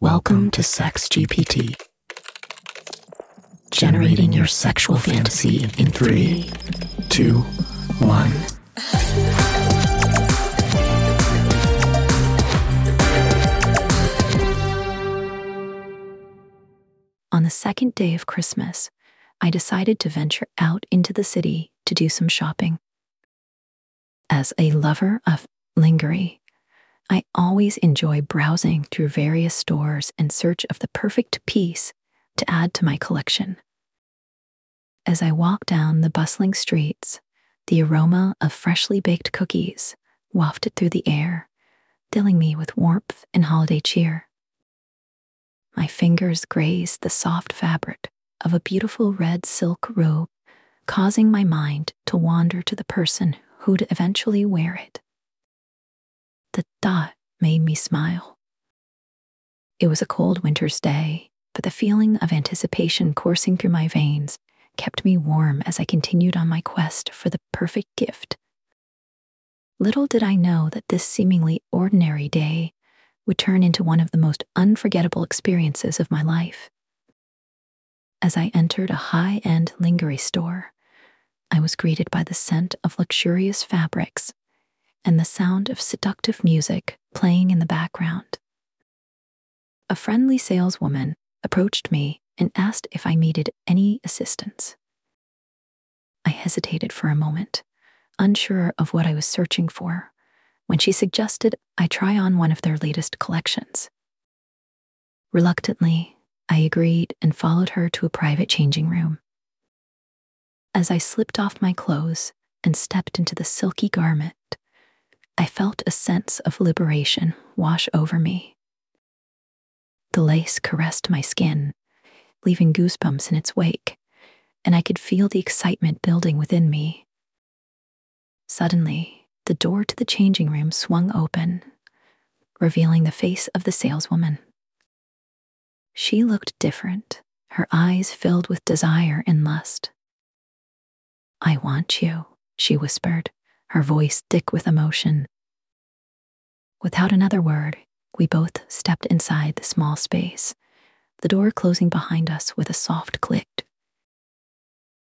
Welcome to Sex GPT. Generating your sexual fantasy in three, two, one. On the second day of Christmas, I decided to venture out into the city to do some shopping. As a lover of lingerie, I always enjoy browsing through various stores in search of the perfect piece to add to my collection. As I walk down the bustling streets, the aroma of freshly baked cookies wafted through the air, filling me with warmth and holiday cheer. My fingers graze the soft fabric of a beautiful red silk robe, causing my mind to wander to the person who'd eventually wear it. The thought made me smile. It was a cold winter's day, but the feeling of anticipation coursing through my veins kept me warm as I continued on my quest for the perfect gift. Little did I know that this seemingly ordinary day would turn into one of the most unforgettable experiences of my life. As I entered a high end lingerie store, I was greeted by the scent of luxurious fabrics and the sound of seductive music playing in the background. A friendly saleswoman approached me and asked if I needed any assistance. I hesitated for a moment, unsure of what I was searching for, when she suggested I try on one of their latest collections. Reluctantly, I agreed and followed her to a private changing room. As I slipped off my clothes and stepped into the silky garment, I felt a sense of liberation wash over me. The lace caressed my skin, leaving goosebumps in its wake, and I could feel the excitement building within me. Suddenly, the door to the changing room swung open, revealing the face of the saleswoman. She looked different, her eyes filled with desire and lust. I want you, she whispered, her voice thick with emotion. Without another word, we both stepped inside the small space, the door closing behind us with a soft click.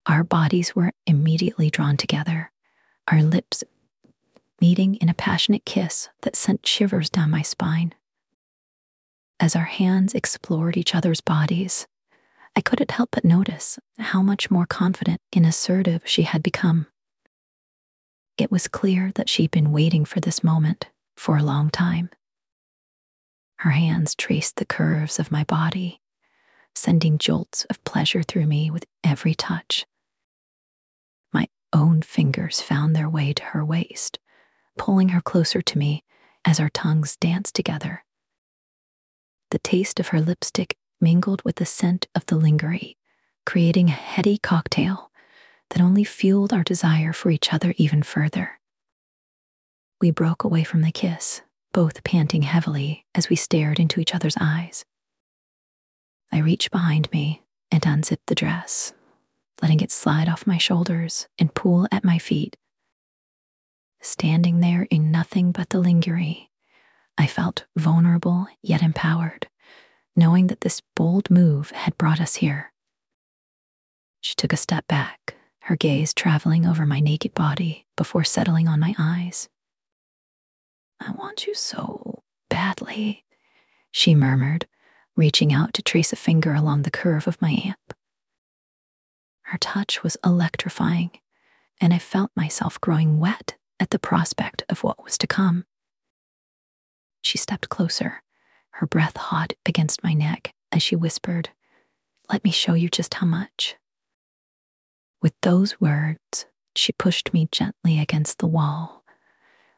Our bodies were immediately drawn together, our lips meeting in a passionate kiss that sent shivers down my spine. As our hands explored each other's bodies, I couldn't help but notice how much more confident and assertive she had become. It was clear that she'd been waiting for this moment for a long time. Her hands traced the curves of my body, sending jolts of pleasure through me with every touch. My own fingers found their way to her waist, pulling her closer to me as our tongues danced together the taste of her lipstick mingled with the scent of the lingerie, creating a heady cocktail that only fueled our desire for each other even further. We broke away from the kiss, both panting heavily as we stared into each other's eyes. I reached behind me and unzipped the dress, letting it slide off my shoulders and pool at my feet. Standing there in nothing but the lingerie, I felt vulnerable yet empowered, knowing that this bold move had brought us here. She took a step back, her gaze traveling over my naked body before settling on my eyes. I want you so badly, she murmured, reaching out to trace a finger along the curve of my amp. Her touch was electrifying, and I felt myself growing wet at the prospect of what was to come. She stepped closer, her breath hot against my neck as she whispered, Let me show you just how much. With those words, she pushed me gently against the wall,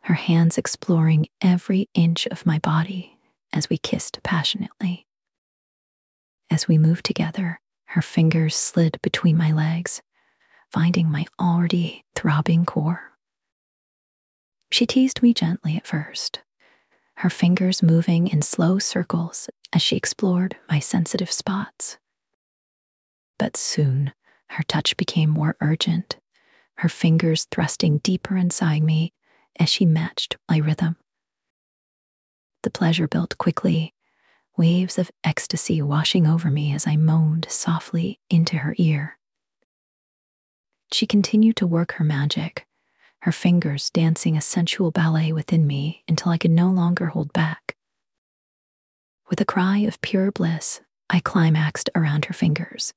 her hands exploring every inch of my body as we kissed passionately. As we moved together, her fingers slid between my legs, finding my already throbbing core. She teased me gently at first, her fingers moving in slow circles as she explored my sensitive spots. But soon, her touch became more urgent, her fingers thrusting deeper inside me as she matched my rhythm. The pleasure built quickly, waves of ecstasy washing over me as I moaned softly into her ear. She continued to work her magic, her fingers dancing a sensual ballet within me until I could no longer hold back. With a cry of pure bliss, I climaxed around her fingers,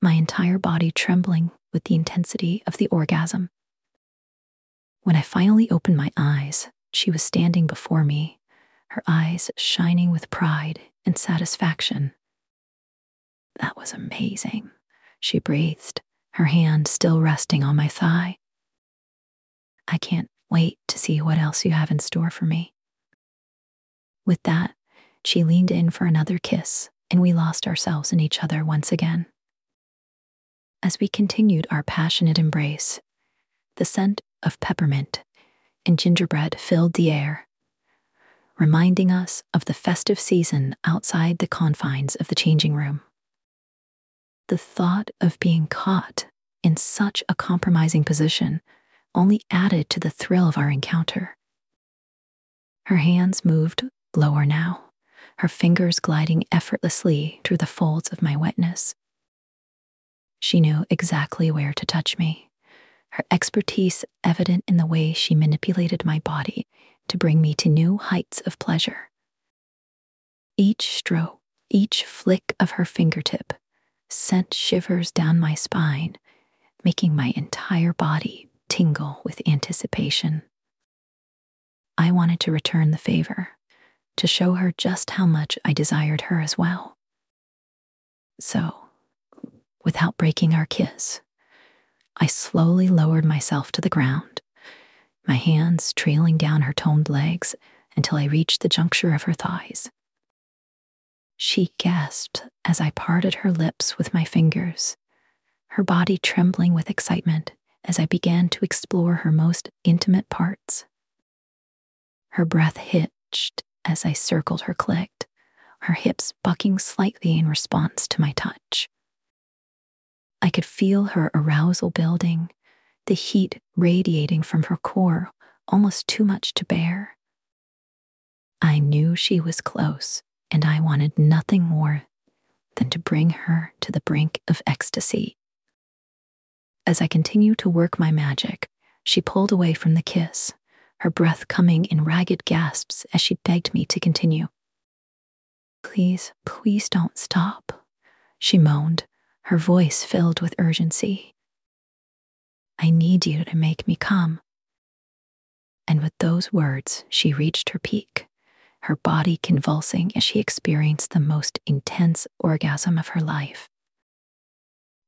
my entire body trembling with the intensity of the orgasm. When I finally opened my eyes, she was standing before me, her eyes shining with pride and satisfaction. That was amazing, she breathed, her hand still resting on my thigh. I can't wait to see what else you have in store for me. With that, she leaned in for another kiss, and we lost ourselves in each other once again. As we continued our passionate embrace, the scent of peppermint and gingerbread filled the air, reminding us of the festive season outside the confines of the changing room. The thought of being caught in such a compromising position only added to the thrill of our encounter. Her hands moved lower now, her fingers gliding effortlessly through the folds of my wetness. She knew exactly where to touch me, her expertise evident in the way she manipulated my body to bring me to new heights of pleasure. Each stroke, each flick of her fingertip sent shivers down my spine, making my entire body tingle with anticipation. I wanted to return the favor, to show her just how much I desired her as well. So, without breaking our kiss. I slowly lowered myself to the ground, my hands trailing down her toned legs until I reached the juncture of her thighs. She gasped as I parted her lips with my fingers, her body trembling with excitement as I began to explore her most intimate parts. Her breath hitched as I circled her clit, her hips bucking slightly in response to my touch. I could feel her arousal building, the heat radiating from her core, almost too much to bear. I knew she was close, and I wanted nothing more than to bring her to the brink of ecstasy. As I continued to work my magic, she pulled away from the kiss, her breath coming in ragged gasps as she begged me to continue. Please, please don't stop, she moaned, her voice filled with urgency. I need you to make me come. And with those words, she reached her peak, her body convulsing as she experienced the most intense orgasm of her life.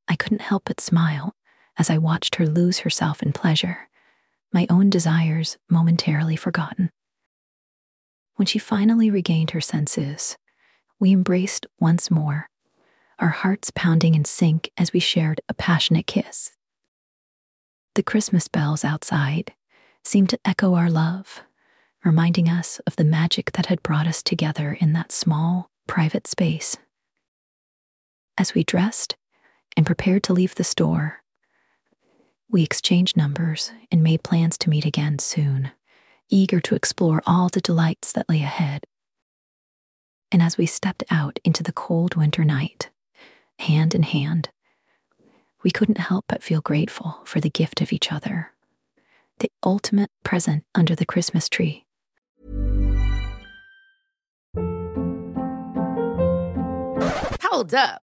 I couldn't help but smile as I watched her lose herself in pleasure, my own desires momentarily forgotten. When she finally regained her senses, we embraced once more, our hearts pounding in sync as we shared a passionate kiss. The Christmas bells outside seemed to echo our love, reminding us of the magic that had brought us together in that small, private space. As we dressed and prepared to leave the store, we exchanged numbers and made plans to meet again soon, eager to explore all the delights that lay ahead. And as we stepped out into the cold winter night, hand in hand. We couldn't help but feel grateful for the gift of each other, the ultimate present under the Christmas tree. Hold up.